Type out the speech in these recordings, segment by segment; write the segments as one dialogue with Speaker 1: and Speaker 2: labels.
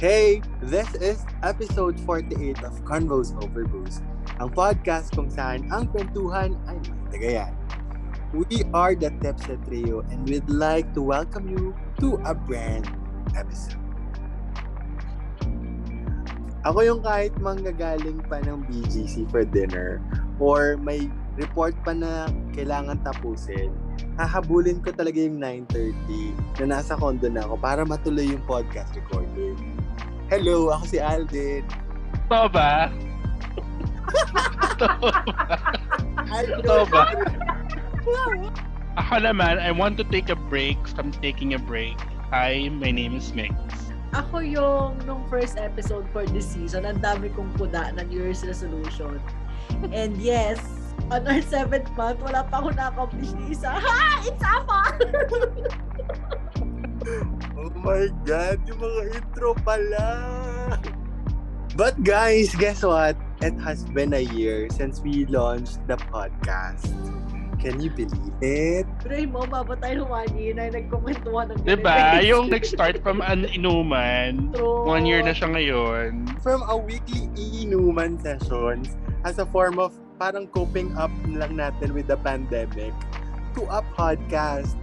Speaker 1: Hey, this is episode 48 of Convos Over Booze, ang podcast kung saan ang kwentuhan ay may tagayan. We are the Tepsa Trio and we'd like to welcome you to a brand episode. Ako yung kahit manggagaling pa ng BGC for dinner or may report pa na kailangan tapusin, hahabulin ko talaga yung 9.30 na nasa condo na ako para matuloy yung podcast recording. Hello, ako si Alden.
Speaker 2: Totoo ba? Totoo ba? Totoo ba? Ako naman, I want to take a break from taking a break. Hi, my name is Mix.
Speaker 3: Ako yung nung first episode for this season, ang dami kong kuda na New Year's resolution. And yes, on our seventh month, wala pa ako na-accomplish ni isa. Ha! It's Apa!
Speaker 1: Oh my God, yung mga intro pala. But guys, guess what? It has been a year since we launched the podcast. Can you believe it?
Speaker 3: Pero mo, mabot tayo ng one year na nagkukwentuhan ng
Speaker 2: Diba? Yung nag-start from an inuman.
Speaker 3: True.
Speaker 2: One year na siya ngayon.
Speaker 1: From a weekly inuman sessions as a form of parang coping up lang natin with the pandemic to a podcast.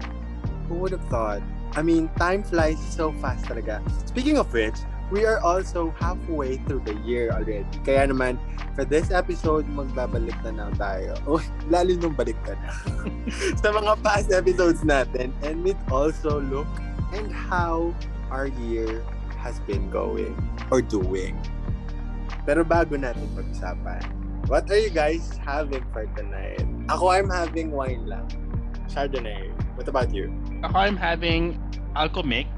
Speaker 1: Who would have thought? I mean, time flies so fast talaga. Speaking of which, we are also halfway through the year already. Kaya naman, for this episode, magbabalik na na tayo. Oh, lalo nung balik ka na. sa mga past episodes natin. And we'd also look and how our year has been going or doing. Pero bago natin pag-usapan, what are you guys having for tonight? Ako, I'm having wine lang. Chardonnay. What about you?
Speaker 2: Ako, I'm having Alcomix.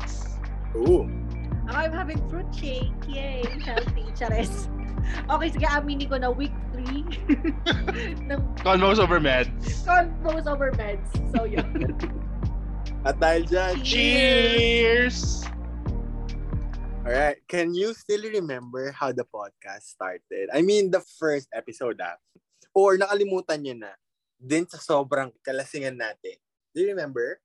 Speaker 1: Ooh.
Speaker 3: Ako, I'm having fruit shake. Yay! Healthy. Chares. Okay, sige, aminin ko na week 3 ng
Speaker 2: Convos over meds.
Speaker 3: Convos over meds. So, yun.
Speaker 1: At dahil dyan,
Speaker 2: Cheers!
Speaker 1: Alright, can you still remember how the podcast started? I mean, the first episode ah. Or nakalimutan nyo na. Din sa sobrang kalasingan natin. Do you remember?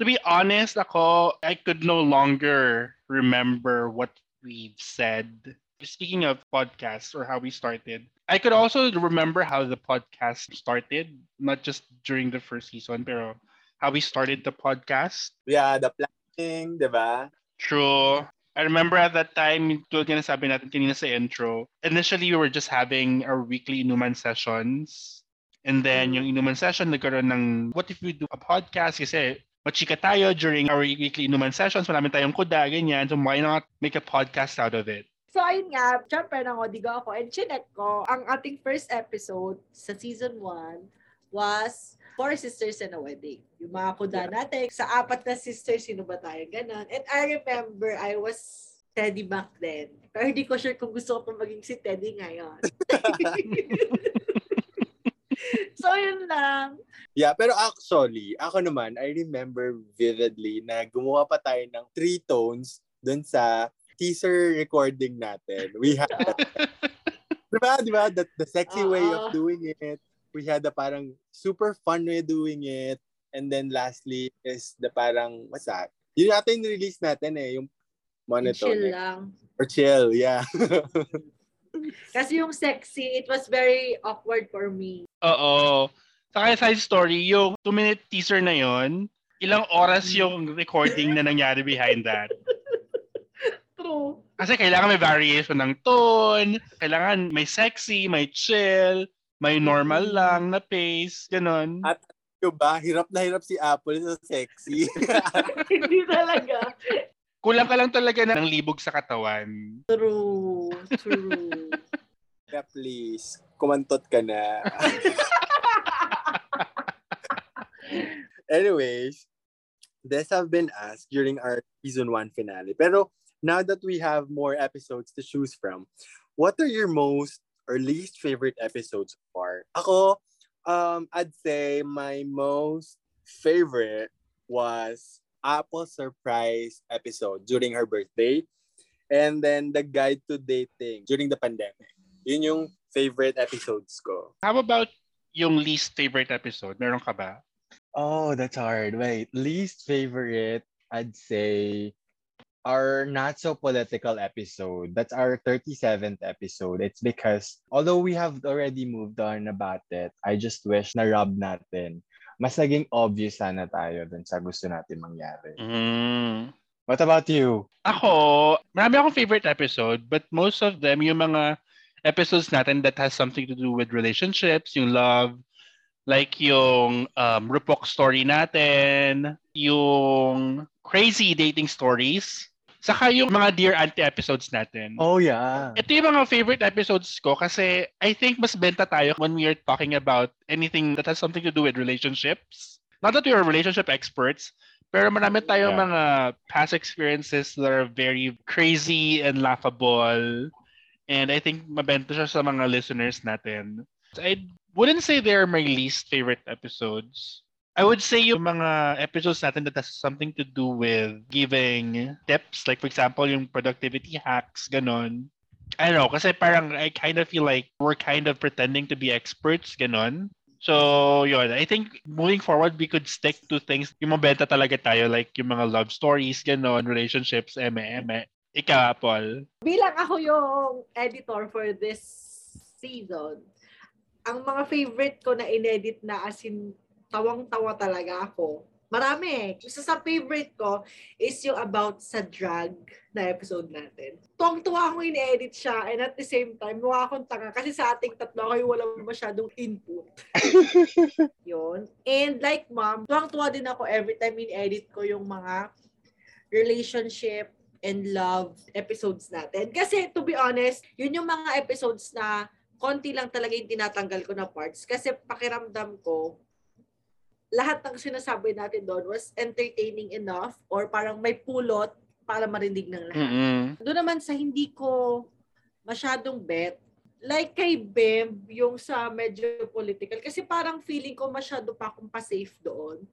Speaker 2: To be honest, ako, I could no longer remember what we've said. Speaking of podcasts or how we started, I could also remember how the podcast started, not just during the first season, pero how we started the podcast.
Speaker 1: Yeah, the planning, di ba?
Speaker 2: True. I remember at that time, tulad nga sabi natin kanina sa intro, initially we were just having our weekly inuman sessions. And then mm. yung inuman session, nagkaroon ng, what if we do a podcast? Kasi machika tayo during our weekly inuman sessions, marami tayong kuda, ganyan. So why not make a podcast out of it?
Speaker 3: So, ayun nga, syempre nangodigo ako and chinek ko, ang ating first episode sa season 1 was Four Sisters and a Wedding. Yung mga kuda natin, sa apat na sisters, sino ba tayo? Ganon. And I remember, I was Teddy back then. Pero hindi ko sure kung gusto ko pa maging si Teddy ngayon. so, yun lang.
Speaker 1: Yeah, pero actually, ako naman, I remember vividly na gumawa pa tayo ng three tones dun sa teaser recording natin. We had, diba, diba, the, the sexy way of doing it. We had the parang super fun way of doing it. And then lastly is the parang, what's that? Yun yata yung release natin eh, yung monotone.
Speaker 3: Chill lang.
Speaker 1: Or chill, yeah.
Speaker 3: Kasi yung sexy, it was very awkward for me.
Speaker 2: Oo. Saka side story, yung two-minute teaser na yon ilang oras yung recording na nangyari behind that.
Speaker 3: True.
Speaker 2: Kasi kailangan may variation ng tone, kailangan may sexy, may chill, may normal lang na pace, ganun.
Speaker 1: At Yung ba, hirap na hirap si Apple sa sexy.
Speaker 3: Hindi talaga.
Speaker 2: Kulang ka lang talaga ng libog sa katawan.
Speaker 3: True. True.
Speaker 1: Kaya please, kumantot ka na. Anyways, this have been asked during our season 1 finale. Pero now that we have more episodes to choose from, what are your most or least favorite episodes so far? Ako, um, I'd say my most favorite was Apple surprise episode during her birthday. And then the guide to dating during the pandemic. Yun yung favorite episodes ko.
Speaker 2: How about yung least favorite episode? Meron ka ba?
Speaker 1: Oh, that's hard. Wait, least favorite, I'd say our not so political episode. That's our 37th episode. It's because although we have already moved on about it, I just wish na rub natin. Mas naging obvious sana tayo dun sa gusto natin mangyari.
Speaker 2: Mm.
Speaker 1: What about you?
Speaker 2: Ako, marami akong favorite episode, but most of them, yung mga episodes natin that has something to do with relationships, yung love, like yung um, Rupok story natin, yung crazy dating stories, saka yung mga Dear Auntie episodes natin.
Speaker 1: Oh, yeah.
Speaker 2: Ito yung mga favorite episodes ko kasi I think mas benta tayo when we are talking about anything that has something to do with relationships. Not that we are relationship experts, pero marami tayong
Speaker 1: Yeah.
Speaker 2: mga past experiences that are very crazy and laughable. And I think mabenta siya sa mga listeners natin. I wouldn't say they're my least favorite episodes. I would say yung mga episodes natin that has something to do with giving tips. Like for example, yung productivity hacks, ganon. I don't know, kasi parang I kind of feel like we're kind of pretending to be experts, ganon. So, yun. I think moving forward, we could stick to things yung mabenta talaga tayo, like yung mga love stories, ganon, relationships, eme, eme. Ikaw, Paul.
Speaker 3: Bilang ako yung editor for this season, ang mga favorite ko na inedit na as in tawang-tawa talaga ako. Marami. Isa sa favorite ko is yung about sa drug na episode natin. Tuwang-tuwa akong in-edit siya and at the same time, mukha akong tanga kasi sa ating tatlo kayo walang masyadong input. Yun. And like mom, tuwang-tuwa din ako every time in-edit ko yung mga relationship and love episodes natin. Kasi to be honest, yun yung mga episodes na konti lang talaga yung tinatanggal ko na parts. Kasi pakiramdam ko, lahat ng sinasabi natin doon was entertaining enough or parang may pulot para marinig ng lahat.
Speaker 2: Mm-mm.
Speaker 3: Doon naman sa hindi ko masyadong bet, like kay Bem, yung sa medyo political, kasi parang feeling ko masyado pa akong pa-safe doon.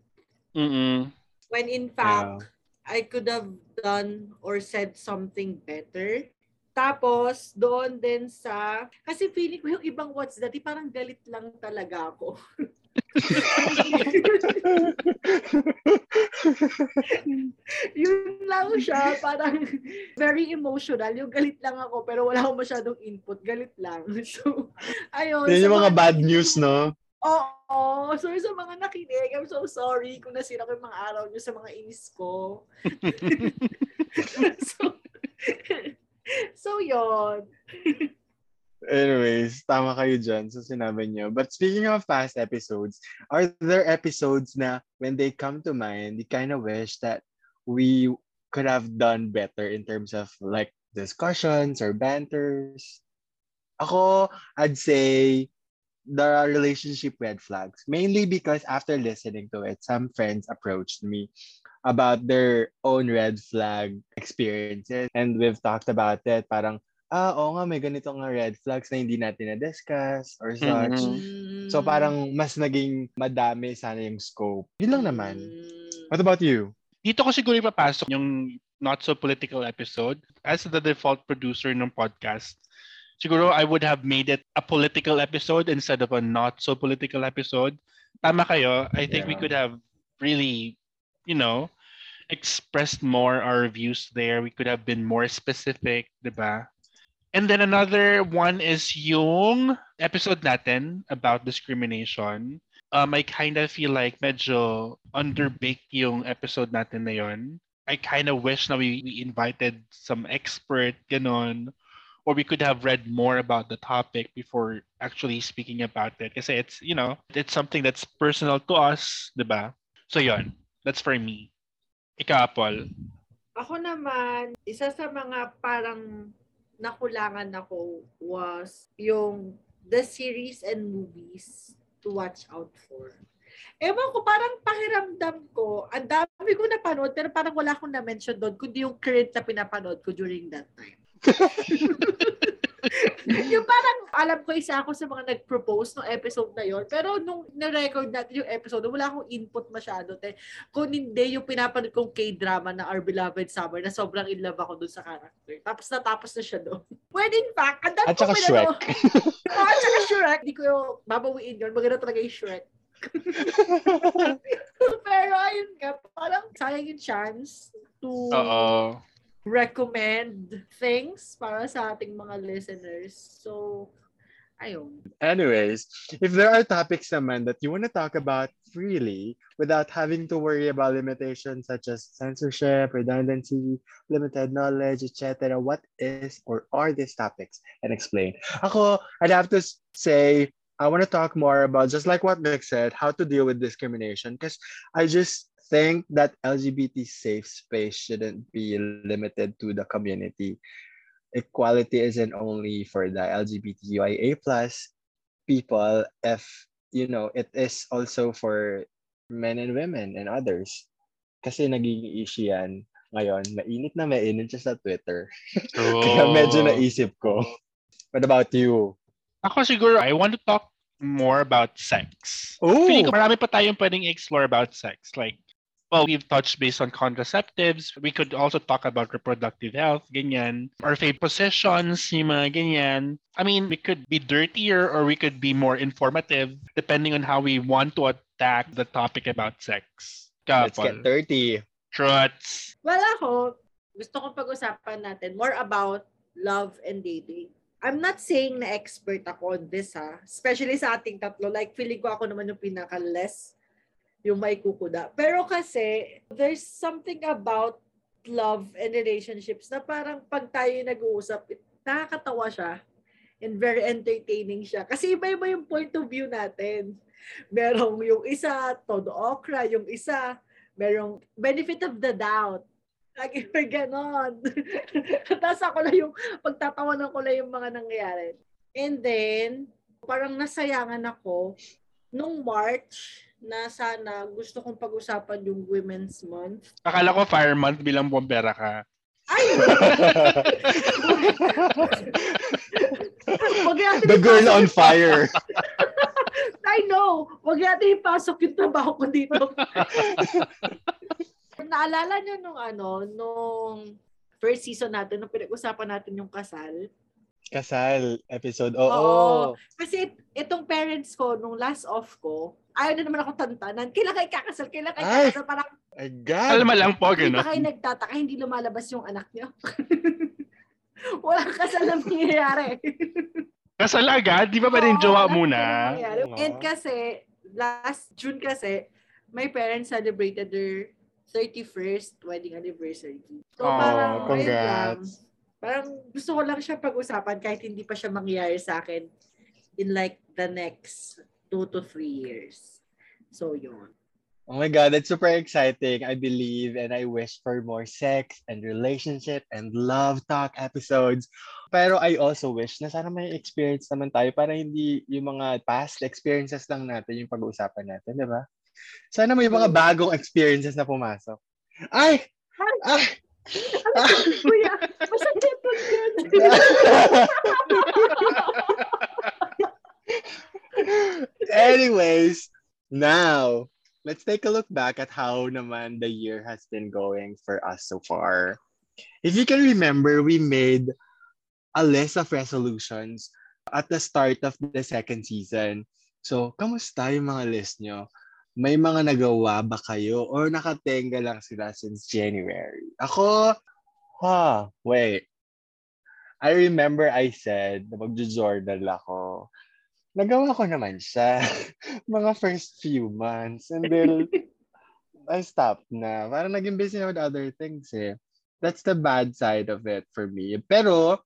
Speaker 2: Mm-mm.
Speaker 3: When in fact, I could have done or said something better. Tapos, doon din sa, kasi feeling ko yung ibang what's that, eh, parang galit lang talaga ako. Yun lang siya, parang very emotional. Yung galit lang ako, pero wala akong masyadong input. Galit lang. So, ayun.
Speaker 1: Yun
Speaker 3: sa
Speaker 1: yung mga bad news, no?
Speaker 3: Oo. So, sa mga nakinig, I'm so sorry kung nasira ko yung mga araw niyo sa mga inis ko. so, so, yun.
Speaker 1: Anyways, tama kayo dyan sa sinabi nyo. But speaking of past episodes, are there episodes na when they come to mind, you kind of wish that we could have done better in terms of like discussions or banters? Ako, I'd say there are relationship red flags. Mainly because after listening to it, some friends approached me about their own red flag experiences. And we've talked about it. Parang, ah, oo nga, may ganito nga red flags na hindi natin na-discuss or such.
Speaker 2: Mhm.
Speaker 1: So parang mas naging madami sana yung scope. Yun lang naman.
Speaker 3: Mm.
Speaker 1: What about you?
Speaker 2: Dito ko siguro ipapasok yung not so political episode. As the default producer ng podcast, siguro I would have made it a political episode instead of a not so political episode. Tama kayo. I think we
Speaker 1: Yeah.
Speaker 2: could have really, you know, expressed more our views there. We could have been more specific, di ba? And then another one is yung episode natin about discrimination. Um, I kind of feel like medyo underbaked yung episode natin na yun. I kind of wish na we, we invited some expert, ganon. Or we could have read more about the topic before actually speaking about it. Kasi it's, you know, it's something that's personal to us, di ba? So yun, that's for me. Ikaw, Paul.
Speaker 3: Ako naman, isa sa mga parang nakulangan ako was yung the series and movies to watch out for. Ewan ko, parang pakiramdam ko, ang dami ko napanood, pero parang wala akong na-mention doon, kundi yung current na pinapanood ko during that time. yung parang, alam ko isa ako sa mga nag-propose ng episode na yon pero nung na-record natin yung episode, wala akong input masyado. Te. Kung hindi, yung pinapanood kong K-drama na Our Beloved Summer na sobrang in love ako dun sa character. Tapos natapos na siya doon. When in fact, ang dami
Speaker 1: At saka
Speaker 3: kong
Speaker 1: Shrek.
Speaker 3: pinanood. Oo, at saka Shrek. Hindi ko yung babawiin yun. Maganda talaga yung Shrek. Pero ayun nga, parang sayang yung chance to
Speaker 2: Oo.
Speaker 3: Recommend things para sa ating mga listeners. So, ayun.
Speaker 1: Anyways, if there are topics naman that you want to talk about freely without having to worry about limitations such as censorship, redundancy, limited knowledge, etc., what is or are these topics and explain. Ako, I'd have to say I want to talk more about just like what Nick said, how to deal with discrimination because I just think that LGBT safe space shouldn't be limited to the community. Equality isn't only for the LGBTQIA plus people if you know it is also for men and women and others. Kasi nagiging issue yan ngayon. Mainit na mainit siya sa Twitter. Kaya oh. medyo naisip ko. What about you?
Speaker 2: Ako siguro, I want to talk more about sex.
Speaker 1: oh
Speaker 2: Feeling ko marami pa tayong pwedeng explore about sex. Like, well, we've touched based on contraceptives. We could also talk about reproductive health, ganyan. Or favorite positions, yung mga ganyan. I mean, we could be dirtier or we could be more informative depending on how we want to attack the topic about sex.
Speaker 1: let's get
Speaker 2: Kapal.
Speaker 1: dirty
Speaker 2: Truts.
Speaker 3: Well, ako, gusto kong pag-usapan natin more about love and dating. I'm not saying na expert ako on this ha. Especially sa ating tatlo. Like, feeling ko ako naman yung pinaka-less yung may kukuda. Pero kasi, there's something about love and relationships na parang pag tayo nag-uusap, nakakatawa siya and very entertaining siya. Kasi iba-iba yung point of view natin. Merong yung isa, todo okra, yung isa, merong benefit of the doubt. Lagi may ganon. Tapos ako lang yung, pagtatawanan ko lang yung mga nangyayari. And then, parang nasayangan ako nung March na sana gusto kong pag-usapan yung Women's Month.
Speaker 2: Akala ko fire month bilang bombera ka.
Speaker 3: Ay!
Speaker 1: The girl on fire
Speaker 3: I know. Wag natin ipasok yung trabaho ko dito. Naalala niyo nung ano, nung first season natin, nung pinag-usapan natin yung kasal.
Speaker 1: kasal episode oo
Speaker 3: Oo. Kasi itong parents ko, nung last off ko, ayaw na naman ako tantanan. Kailan kayo kakasal? Kailan kayo
Speaker 1: Ay!
Speaker 3: kakasal? Parang
Speaker 1: my god
Speaker 2: Kalma lang po,
Speaker 3: hindi
Speaker 2: gano'n.
Speaker 3: pa kayo nagtataka, hindi lumalabas yung anak niyo. Walang kasal na nangyayari.
Speaker 2: Kasal agad? Di ba ba rin jowa muna?
Speaker 1: Oo.
Speaker 3: And kasi, last June kasi, my parents celebrated their 31st wedding anniversary. So
Speaker 2: Aw,
Speaker 3: parang, ayun lang.
Speaker 1: congrats.
Speaker 3: Parang gusto ko lang siya pag-usapan kahit hindi pa siya mangyayari sa akin in like the next two to three years. So yun.
Speaker 1: Oh my God, that's super exciting. I believe and I wish for more sex and relationship and love talk episodes. Pero I also wish na sana may experience naman tayo para hindi yung mga past experiences lang natin yung pag-uusapan natin, di ba? Sana may mga bagong experiences na pumasok. Ay! Ay!
Speaker 3: Kuya, masakit pag.
Speaker 1: Anyways, now let's take a look back at how naman the year has been going for us so far. If you can remember, we made a list of resolutions at the start of the second season. So, kamusta yung mga list nyo? May mga nagawa ba kayo or nakatenga lang sila since January? Ako, ha, wait. I remember I said na magjo-journal ako nagawa ko naman siya mga first few months and then I stopped na. Parang naging busy na with other things eh. That's the bad side of it for me. Pero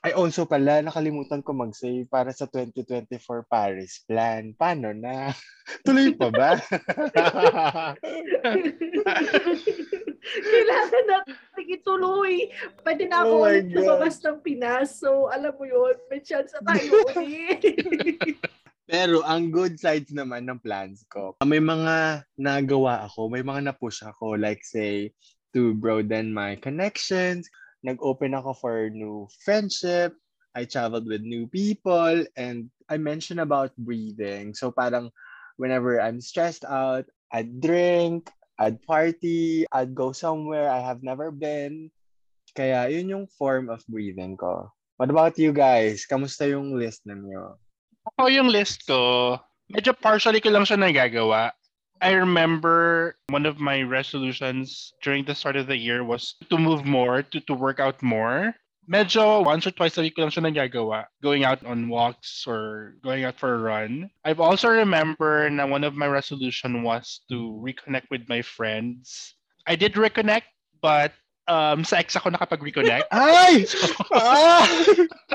Speaker 1: I also pala nakalimutan ko mag-save para sa 2024 Paris plan. Paano na? Tuloy pa ba?
Speaker 3: Kailangan natin ituloy. Pwede na ako
Speaker 1: Oh
Speaker 3: ulit lumabas ng Pinas. So, alam mo yun, may chance na tayo ulit.
Speaker 1: Pero ang good sides naman ng plans ko, may mga nagawa ako, may mga na-push ako, like say, to broaden my connections. Nag-open ako for new friendship. I traveled with new people. And I mentioned about breathing. So parang whenever I'm stressed out, I'd drink, I'd party, I'd go somewhere I have never been. Kaya yun yung form of breathing ko. What about you guys? Kamusta yung list ninyo?
Speaker 2: Ako yung list ko, medyo partially ko lang siya nagagawa. I remember one of my resolutions during the start of the year was to move more, to, to work out more. Medyo once or twice a week ko lang siya nagagawa. Going out on walks or going out for a run. I've also remember na one of my resolution was to reconnect with my friends. I did reconnect, but um, sa ex ako nakapag-reconnect.
Speaker 1: Ay! ah!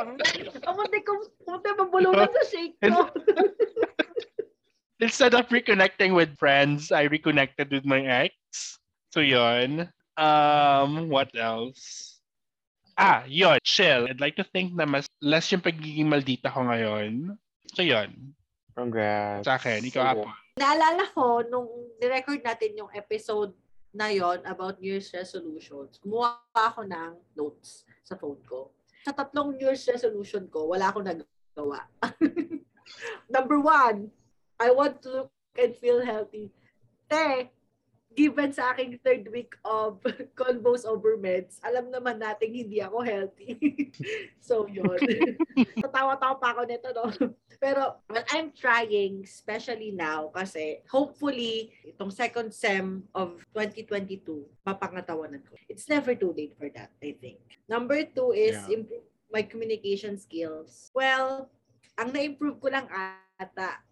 Speaker 3: Ang munti ko, munti mabulunan sa shake ko.
Speaker 2: Instead of reconnecting with friends, I reconnected with my ex. So yon. Um, what else? Ah, yon, chill. I'd like to think na mas less yung pagiging maldita ko ngayon. So yon.
Speaker 1: Congrats.
Speaker 2: Sa akin, ikaw Apple.
Speaker 3: Naalala ko, nung nirecord natin yung episode na yon about New Year's resolutions, gumawa ako ng notes sa phone ko. Sa tatlong New Year's resolution ko, wala akong nagawa. Number one, I want to look and feel healthy. Te, given sa aking third week of convos over meds, alam naman natin hindi ako healthy. so, yun. Tatawa-tawa pa ako nito, no? Pero, well, I'm trying, especially now, kasi hopefully, itong second sem of 2022, mapangatawanan ko. It's never too late for that, I think. Number two is
Speaker 1: Yeah.
Speaker 3: improve my communication skills. Well, ang na-improve ko lang ata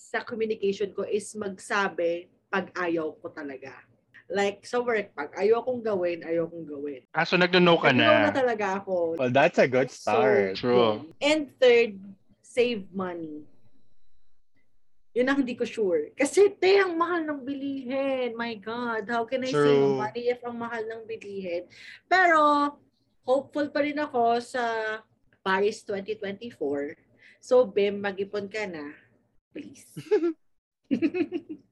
Speaker 3: sa communication ko is magsabi pag ayaw ko talaga. Like, sa work, pag ayaw kong gawin, ayaw kong gawin.
Speaker 2: Ah, so nagno-no ka
Speaker 3: Nag-no na
Speaker 2: na.
Speaker 3: talaga ako.
Speaker 1: Well, that's a good
Speaker 3: So,
Speaker 1: start.
Speaker 2: True.
Speaker 3: yun. And third, save money. Yun ang hindi ko sure. Kasi, te, ang mahal ng bilihin. My God, how can I save
Speaker 1: True.
Speaker 3: money if ang mahal ng bilihin? Pero, hopeful pa rin ako sa Paris 2024. So, Bim, mag-ipon ka na. Please.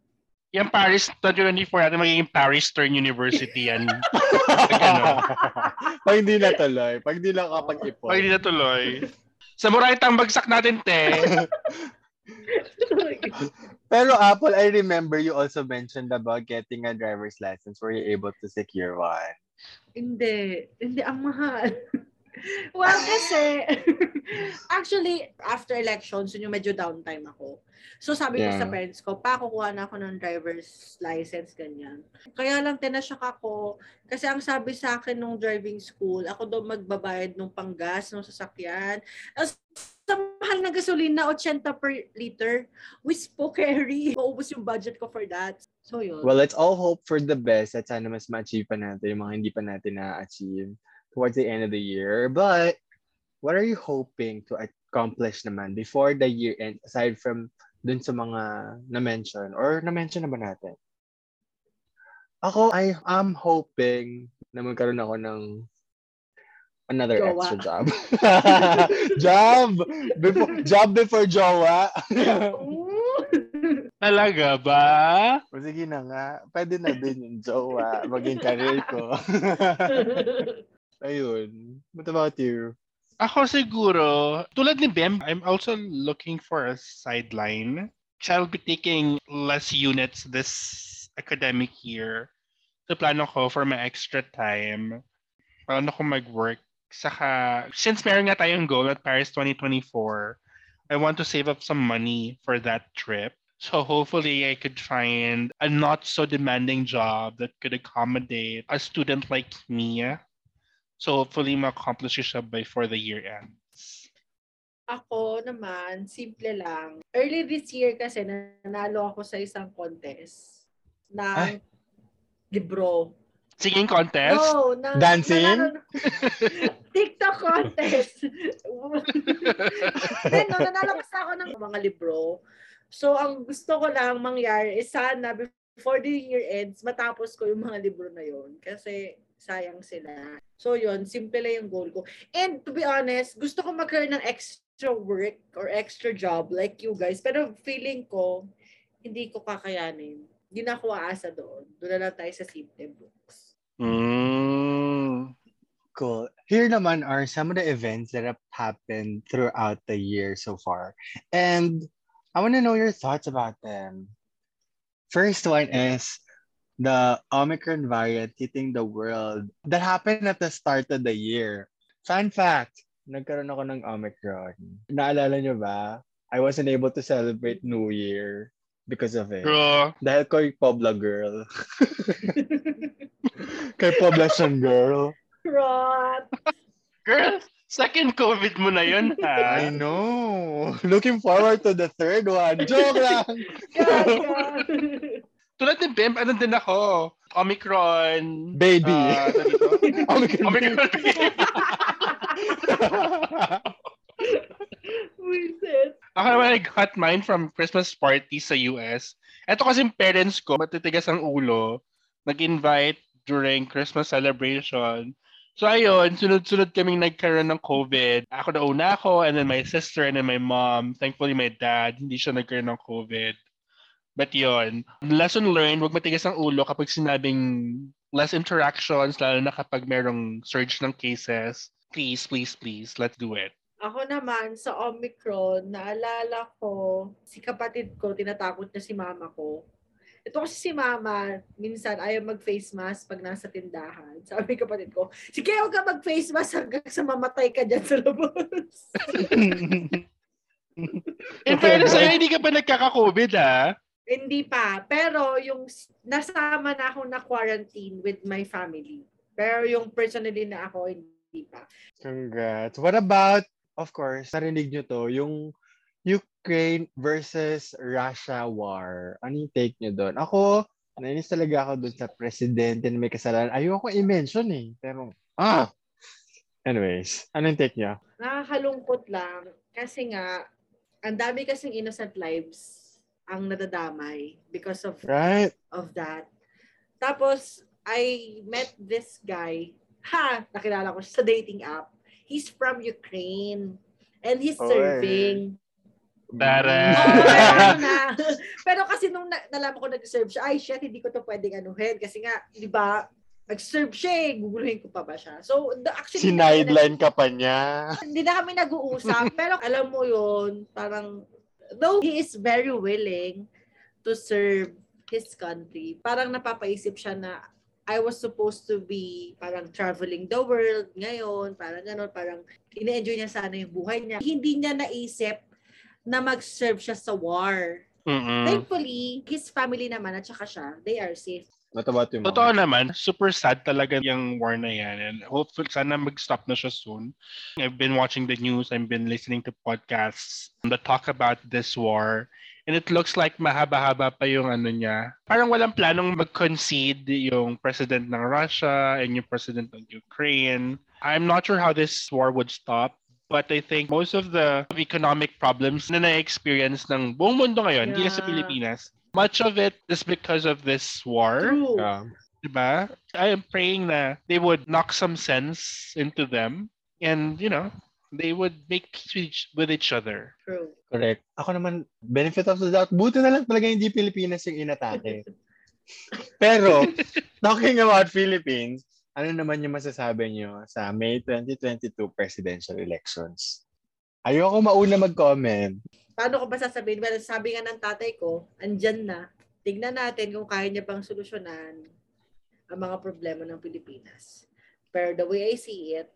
Speaker 2: Yung Paris 2024 natin magiging Paris Stern University yan.
Speaker 1: Pag hindi natuloy. Pag hindi lang kapag-ipon.
Speaker 2: Pag hindi natuloy. Sa Muraitang bagsak natin, te.
Speaker 1: Pero Apple, I remember you also mentioned about getting a driver's license. Were you able to secure one?
Speaker 3: Hindi. Hindi, ang mahal. Well, kasi, actually, after elections, yun yung medyo downtime ako. So, sabi ko
Speaker 1: Yeah.
Speaker 3: sa parents ko, pa, kukuha na ako ng driver's license, ganyan. Kaya lang, tinasyak ako. Kasi ang sabi sa akin nung driving school, ako daw magbabayad ng panggas ng sasakyan. As, sa mahal na gasolina, 80 per liter. We spoke carry. Maubos yung budget ko for that. So, yun.
Speaker 1: Well, let's all hope for the best at sana mas ma-achieve pa natin yung mga hindi pa natin na-achieve towards the end of the year. But, what are you hoping to accomplish naman before the year end aside from dun sa mga na-mention or na-mention na ba natin? Ako, I am hoping na magkaroon ako ng another
Speaker 3: Jowa.
Speaker 1: extra job. job! Before, job before jowa.
Speaker 2: Talaga ba?
Speaker 1: o sige na nga, pwede na din yung jowa, maging career ko. Ayun. What about you?
Speaker 2: Ako siguro, tulad ni Bem, I'm also looking for a sideline. I'll be taking less units this academic year. So plano ko for my extra time. Plano ko mag-work. Saka, since meron nga tayong goal at Paris 2024, I want to save up some money for that trip. So hopefully I could find a not so demanding job that could accommodate a student like me. So hopefully ma-accomplish siya before the year ends.
Speaker 3: Ako naman, simple lang. Early this year kasi nanalo ako sa isang contest ng
Speaker 1: Ay.
Speaker 3: libro.
Speaker 2: Singing contest?
Speaker 3: No, na,
Speaker 1: Dancing?
Speaker 3: nanalo- TikTok contest. Then, no, nanalo kasi ako ng mga libro. So, ang gusto ko lang mangyari is sana before the year ends, matapos ko yung mga libro na yon Kasi sayang sila. So, yun, simple lang yung goal ko. And to be honest, gusto ko magkaroon ng extra work or extra job like you guys. Pero feeling ko, hindi ko kakayanin. Hindi na ako aasa doon. Doon na lang tayo sa simple books.
Speaker 2: Mm.
Speaker 1: Cool. Here naman are some of the events that have happened throughout the year so far. And I want to know your thoughts about them. First one is the Omicron variant hitting the world. That happened at the start of the year. Fun fact, nagkaroon ako ng Omicron. Naalala nyo ba? I wasn't able to celebrate New Year because of it.
Speaker 2: True.
Speaker 1: Dahil ko'y Pobla girl. kay Poblacion girl.
Speaker 3: Rot.
Speaker 2: Girl, second COVID mo na yun, ha?
Speaker 1: I know. Looking forward to the third one. Joke lang.
Speaker 3: God, God.
Speaker 2: Tulad ni Bim, ano din ako? Omicron.
Speaker 1: Baby.
Speaker 2: dito?
Speaker 1: Omicron
Speaker 2: Omicron baby. Ako naman I got mine from Christmas party sa US. Ito kasi parents ko, matitigas ang ulo, nag-invite during Christmas celebration. So ayun, sunod-sunod kaming nagkaroon ng COVID. Ako na una ako, and then my sister, and then my mom. Thankfully, my dad, hindi siya nagkaroon ng COVID. But yun, lesson learned, huwag matigas ang ulo kapag sinabing less interactions, lalo na kapag merong surge ng cases. Please, please, please, let's do it.
Speaker 3: Ako naman, sa Omicron, naalala ko, si kapatid ko, tinatakot niya si mama ko. Ito kasi si mama, minsan ayaw mag-face mask pag nasa tindahan. Sabi kapatid ko, sige, huwag ka mag-face mask hanggang sa mamatay ka dyan sa labas.
Speaker 2: In fairness sa'yo, hindi ka pa nagkaka-COVID, ah.
Speaker 3: Hindi pa. Pero yung nasama na ako na quarantine with my family. Pero yung personally na ako, hindi pa.
Speaker 1: Congrats. What about, of course, narinig nyo to, yung Ukraine versus Russia war. Ano yung take nyo doon? Ako, nainis talaga ako doon sa presidente na may kasalanan. Ayoko i-mention eh. Pero, ah! Anyways, ano yung take nyo?
Speaker 3: Nakakalungkot lang. Kasi nga, ang dami kasing innocent lives ang nadadamay because of
Speaker 1: Right?
Speaker 3: of that. Tapos, I met this guy. Ha! Nakilala ko sa dating app. He's from Ukraine. And he's
Speaker 1: Oy.
Speaker 3: serving.
Speaker 2: Tara!
Speaker 3: Oo, pero na. Pero kasi nung na- nalaman ko nag-serve siya, ay shit, hindi ko to pwedeng anuhin. Kasi nga, di ba, nag-serve siya eh. Guguluhin ko pa ba siya? So, the, actually,
Speaker 1: Sinideline ka pa niya.
Speaker 3: hindi na kami nag-uusap. pero alam mo yon parang, though he is very willing to serve his country, parang napapaisip siya na I was supposed to be parang traveling the world ngayon, parang gano'n, parang ine-enjoy niya sana yung buhay niya. Hindi niya naisip na mag-serve siya sa war.
Speaker 2: Mm-mm.
Speaker 3: Thankfully, his family naman at saka siya, they are safe.
Speaker 1: What about you,
Speaker 2: Totoo
Speaker 1: Mama?
Speaker 2: naman, super sad talaga yung war na yan. And hopefully, sana mag-stop na siya soon. I've been watching the news, I've been listening to podcasts that talk about this war. And it looks like mahaba-haba pa yung ano niya. Parang walang planong mag-concede yung president ng Russia and yung president ng Ukraine. I'm not sure how this war would stop. But I think most of the economic problems na na-experience ng buong mundo ngayon, hindi na sa
Speaker 3: Yeah.
Speaker 2: Pilipinas, much of it is because of this war.
Speaker 3: True.
Speaker 1: Yeah.
Speaker 2: Diba? I am praying na they would knock some sense into them and, you know, they would make peace with each, with each other.
Speaker 3: True.
Speaker 1: Correct. Ako naman, benefit of the doubt, buti na lang talaga hindi Pilipinas yung inatake. Pero, talking about Philippines, ano naman yung masasabi nyo sa May 2022 presidential elections? Ayoko mauna mag-comment.
Speaker 3: paano ko ba sasabihin? Well, sabi nga ng tatay ko, andyan na. Tignan natin kung kaya niya pang solusyonan ang mga problema ng Pilipinas. Pero the way I see it,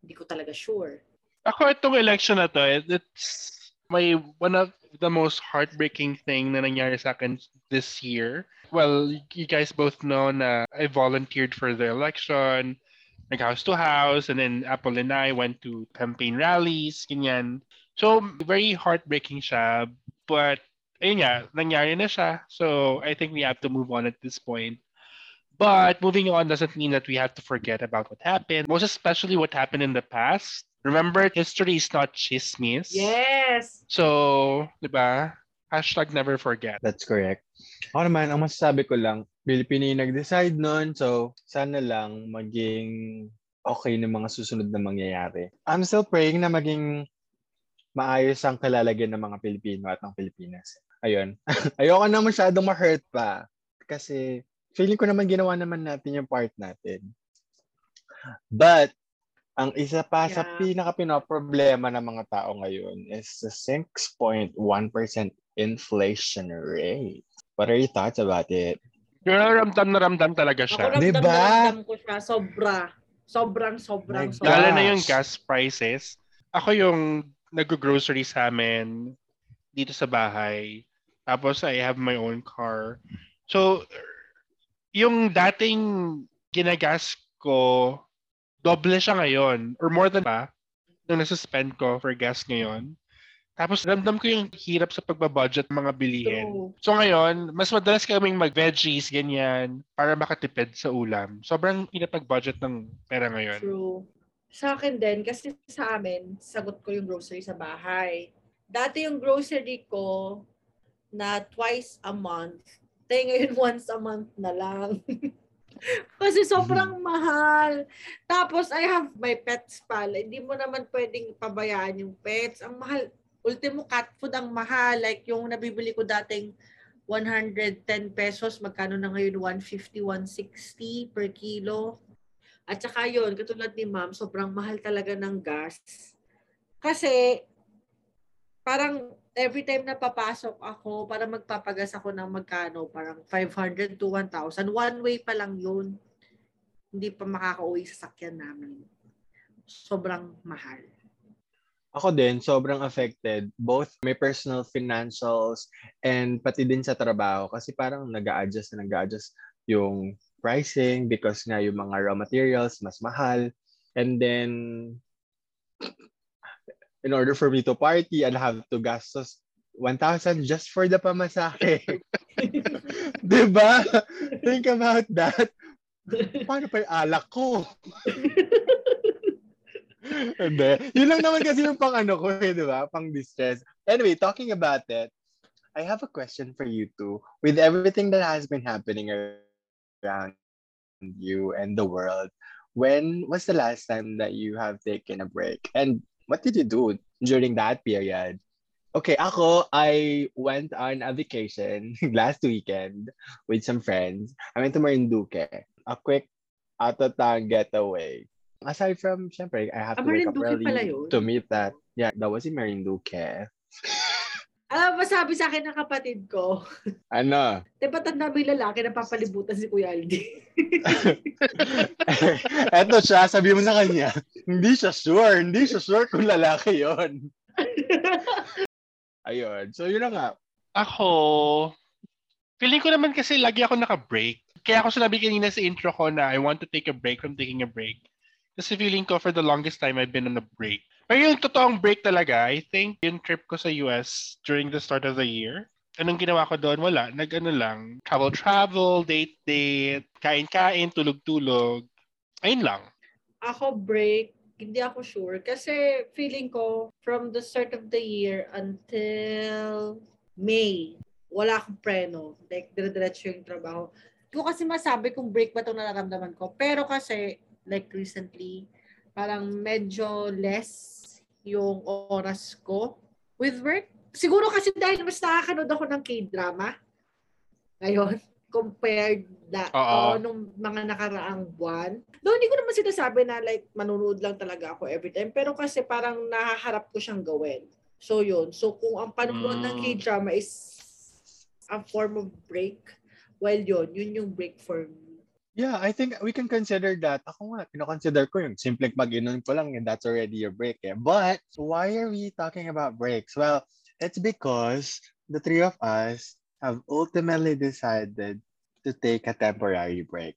Speaker 3: hindi ko talaga sure.
Speaker 2: Ako itong election na to, it- it's my one of the most heartbreaking thing na nangyari sa akin this year. Well, you guys both know na I volunteered for the election, like house to house, and then Apple and I went to campaign rallies, ganyan. So, very heartbreaking siya, but ayun nga, nangyari na siya. So, I think we have to move on at this point. But moving on doesn't mean that we have to forget about what happened, most especially what happened in the past. Remember, history is not chismis.
Speaker 3: Yes!
Speaker 2: So, di ba? Hashtag never forget.
Speaker 1: That's correct. Ako naman, ang masasabi ko lang, Pilipino yung nag-decide nun, so sana lang maging okay ng mga susunod na mangyayari. I'm still praying na maging maayos ang kalalagyan ng mga Pilipino at ng Pilipinas. Ayun. Ayoko na masyadong ma-hurt pa. Kasi feeling ko naman ginawa naman natin yung part natin. But, ang isa pa sa
Speaker 3: Yeah.
Speaker 1: pinaka-pinoproblema ng mga tao ngayon is the 6.1% inflation rate. What are your thoughts about it?
Speaker 2: Pero ramdam na ramdam talaga
Speaker 3: Ako
Speaker 2: siya.
Speaker 3: ramdam
Speaker 1: Diba?
Speaker 3: na ramdam ko siya. Sobra. Sobrang, sobrang,
Speaker 1: My
Speaker 3: sobrang.
Speaker 2: Lalo na yung gas prices. Ako yung nag-grocery sa amin dito sa bahay. Tapos I have my own car. So, yung dating ginagas ko, doble siya ngayon. Or more than pa, nung nasuspend ko for gas ngayon. Tapos ramdam ko yung hirap sa pagbabudget ng mga bilihin.
Speaker 3: True.
Speaker 2: So ngayon, mas madalas kaming mag-veggies, ganyan, para makatipid sa ulam. Sobrang hirap mag-budget ng pera ngayon.
Speaker 3: True. Sa akin din, kasi sa amin, sagot ko yung grocery sa bahay. Dati yung grocery ko na twice a month. Tayo ngayon once a month na lang. kasi sobrang mahal. Tapos I have my pets pala. Hindi mo naman pwedeng pabayaan yung pets. Ang mahal. Ultimo cat food ang mahal. Like yung nabibili ko dating 110 pesos, magkano na ngayon 150, 160 per kilo. At saka yun, katulad ni ma'am, sobrang mahal talaga ng gas. Kasi, parang every time na papasok ako, para magpapagas ako ng magkano, parang 500 to 1,000. One way pa lang yun. Hindi pa makakauwi sa sakyan namin. Sobrang mahal.
Speaker 1: Ako din, sobrang affected. Both my personal financials and pati din sa trabaho. Kasi parang nag adjust na nag adjust yung pricing because nga yung mga raw materials mas mahal. And then, in order for me to party, I'll have to gastos 1,000 just for the pamasahe. diba? Think about that. Paano pa yung alak ko? Hindi. Yun lang naman kasi yung pang ano ko, eh, di ba? Pang distress. Anyway, talking about it, I have a question for you too. With everything that has been happening around you and the world, when was the last time that you have taken a break? And what did you do during that period? Okay, ako, I went on a vacation last weekend with some friends. I went to Marinduque. A quick out-of-town getaway. Aside from, syempre, I have
Speaker 3: Ah,
Speaker 1: to wake up
Speaker 3: Marinduque pala
Speaker 1: early
Speaker 3: yun?
Speaker 1: to meet that. Yeah, that was in Marinduque.
Speaker 3: Alam mo, sabi sa akin ng kapatid ko,
Speaker 1: Ano?
Speaker 3: di ba tanda mo yung lalaki na papalibutan si Kuya Aldi?
Speaker 1: Eto siya, sabi mo sa kanya, hindi siya sure, hindi siya sure kung lalaki yon. Ayun. So, yun na nga.
Speaker 2: Ako, feeling ko naman kasi lagi ako naka-break. Kaya ako sinabi kanina sa intro ko na I want to take a break from taking a break. Kasi feeling ko for the longest time I've been on a break. Pero yung totoong break talaga, I think yung trip ko sa US during the start of the year, anong ginawa ko doon? Wala. Nag-ano lang. Travel-travel, date-date, kain-kain, tulog-tulog. Ayun lang.
Speaker 3: ako break, hindi ako sure. Kasi feeling ko, from the start of the year until May, wala akong preno. Like, dire-diretso yung trabaho. Hindi ko kasi masabi kung break ba itong nararamdaman ko. Pero kasi, like recently, parang medyo less yung oras ko with work. Siguro kasi dahil mas nakakanood ako ng K-drama ngayon compared na
Speaker 2: Oo.
Speaker 3: o nung mga nakaraang buwan. Though hindi ko naman sinasabi na like manunood lang talaga ako every time. Pero kasi parang nahaharap ko siyang gawin. So yun. So kung ang panonood ng
Speaker 2: Mm.
Speaker 3: K-drama is a form of break, well yun, yun yung break for me.
Speaker 1: Yeah, I think we can consider that. Ako nga, pinoconsider ko yung simpleng pag-inom ko lang, and that's already a break. Eh. But, why are we talking about breaks? Well, it's because the three of us have ultimately decided to take a temporary break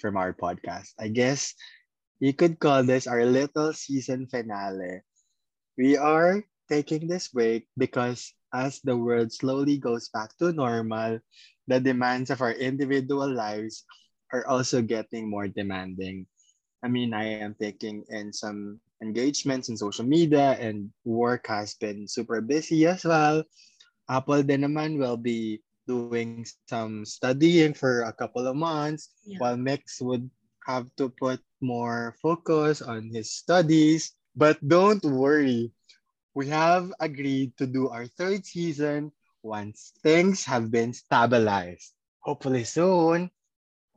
Speaker 1: from our podcast. I guess you could call this our little season finale. We are taking this break because as the world slowly goes back to normal, the demands of our individual lives are also getting more demanding. I mean, I am taking in some engagements in social media and work has been super busy as well. Apple din naman will be doing some studying for a couple of months
Speaker 3: Yeah.
Speaker 1: while Mix would have to put more focus on his studies. But don't worry, we have agreed to do our third season once things have been stabilized. Hopefully soon.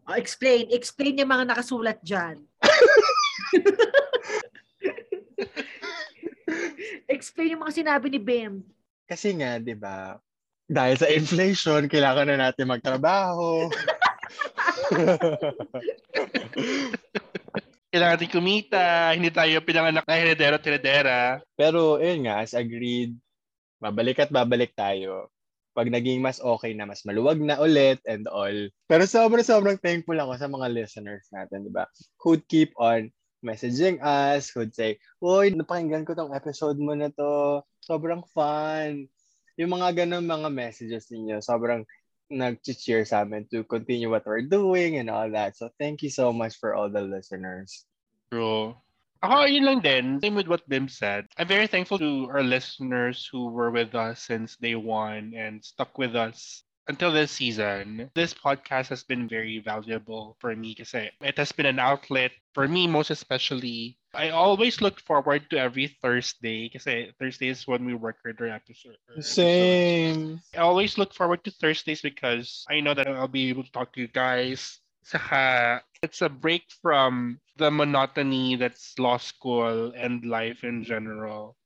Speaker 3: Oh, explain. Explain yung mga nakasulat dyan. explain yung mga sinabi ni Bim.
Speaker 1: Kasi nga, di ba, dahil sa inflation, kailangan na natin magtrabaho.
Speaker 2: Kailangan natin kumita, hindi tayo pinanganak na heredero at heredera.
Speaker 1: Pero, yun nga, as agreed, babalik at babalik tayo. Pag naging mas okay na, mas maluwag na ulit and all. Pero sobrang sobrang thankful ako sa mga listeners natin, di ba? Who'd keep on messaging us, who'd say, Uy, napakinggan ko tong episode mo na to. Sobrang fun. Yung mga ganun mga messages ninyo, sobrang nag-cheer sa amin to continue what we're doing and all that. So thank you so much for all the listeners.
Speaker 2: True. Ako, yun lang din. Same with what Bim said. I'm very thankful to our listeners who were with us since day one and stuck with us until this season. This podcast has been very valuable for me kasi it has been an outlet for me most especially. I always look forward to every Thursday kasi Thursday is when we record our episode.
Speaker 1: Same.
Speaker 2: I always look forward to Thursdays because I know that I'll be able to talk to you guys. Saka, it's a break from the monotony that's law school and life in general.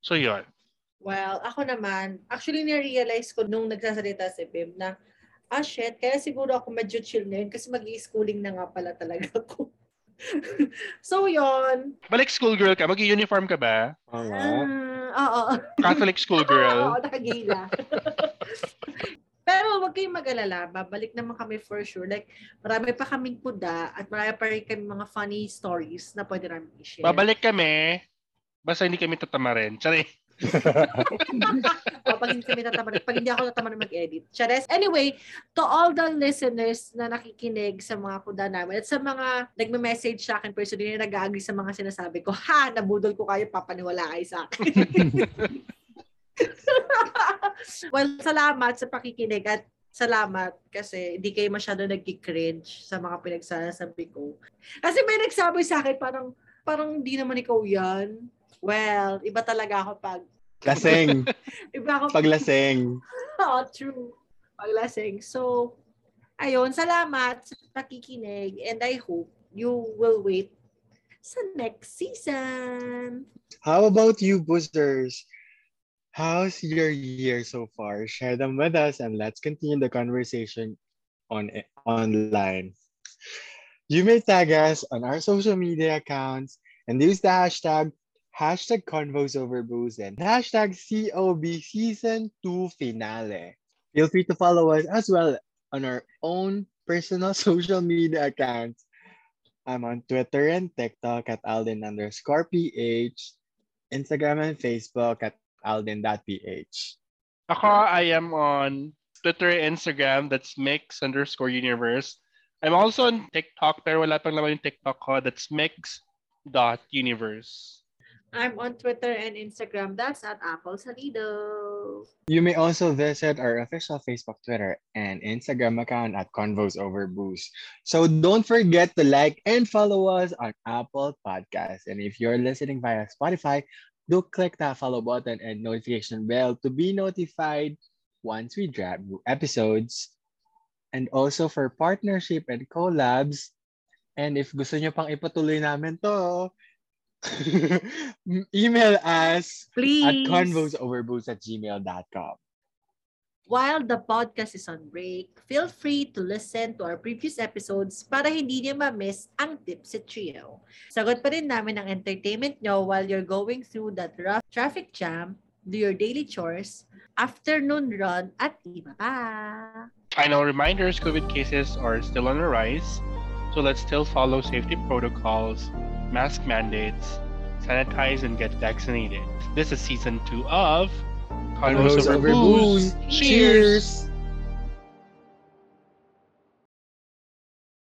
Speaker 2: So, yun.
Speaker 3: Well, ako naman, actually na-realize ko nung nagsasalita si Bim na, ah shit, kaya siguro ako medyo chill ngayon kasi mag-i-schooling na nga pala talaga ako. so, yon
Speaker 2: Balik schoolgirl ka, mag-uniform ka ba?
Speaker 1: Oo.
Speaker 3: Ah, oo.
Speaker 2: Catholic
Speaker 3: Oo,
Speaker 2: schoolgirl.
Speaker 3: nakagila. Pero wag kayong mag-alala, babalik naman kami for sure. Like, marami pa kaming puda at marami pa rin kami mga funny stories na pwede namin i-share.
Speaker 2: Babalik kami. Basta hindi kami tatama rin. Tsari.
Speaker 3: O, pag hindi kami tatama pag hindi ako tatama mag-edit. Chares. Anyway, to all the listeners na nakikinig sa mga kuda namin at sa mga nagme-message sa akin personally na nag-agree sa mga sinasabi ko, ha, nabudol ko kayo, papaniwala kayo sa akin. well, salamat sa pakikinig at salamat kasi hindi kayo masyado nagki-cringe sa mga pinagsasabi ko. Kasi may nagsabi sa akin parang parang hindi naman ikaw yan. Well, iba talaga ako pag
Speaker 1: Laseng.
Speaker 3: iba ako
Speaker 1: Paglaseng.
Speaker 3: Oo, true. Paglasing. So, ayun, salamat sa pakikinig and I hope you will wait sa next season.
Speaker 1: How about you, boosters? How's your year so far? Share them with us and let's continue the conversation on online. You may tag us on our social media accounts and use the hashtag hashtag convos over booze and hashtag COB season 2 finale. Feel free to follow us as well on our own personal social media accounts. I'm on Twitter and TikTok at Alden underscore PH, Instagram and Facebook at alden.ph.
Speaker 2: Ako, I am on Twitter and Instagram. That's mix underscore universe. I'm also on TikTok, pero wala pang naman yung TikTok ko. That's mix dot universe.
Speaker 3: I'm on Twitter and Instagram. That's at Apple Salido.
Speaker 1: You may also visit our official Facebook, Twitter, and Instagram account at Convos Over Booze. So don't forget to like and follow us on Apple Podcasts. And if you're listening via Spotify, do click that follow button and notification bell to be notified once we drop new episodes. And also for partnership and collabs. And if gusto nyo pang ipatuloy namin to, email us
Speaker 3: Please.
Speaker 1: at convosoverbooze at gmail.com.
Speaker 3: While the podcast is on break, feel free to listen to our previous episodes para hindi niyo ma-miss ang Tipsy Trio. Sagot pa rin namin ang entertainment nyo while you're going through that rough traffic jam, do your daily chores, afternoon run, at iba pa.
Speaker 2: Final reminders, COVID cases are still on the rise. So let's still follow safety protocols, mask mandates, sanitize and get vaccinated. This is season two of Convos Over Booze. Cheers!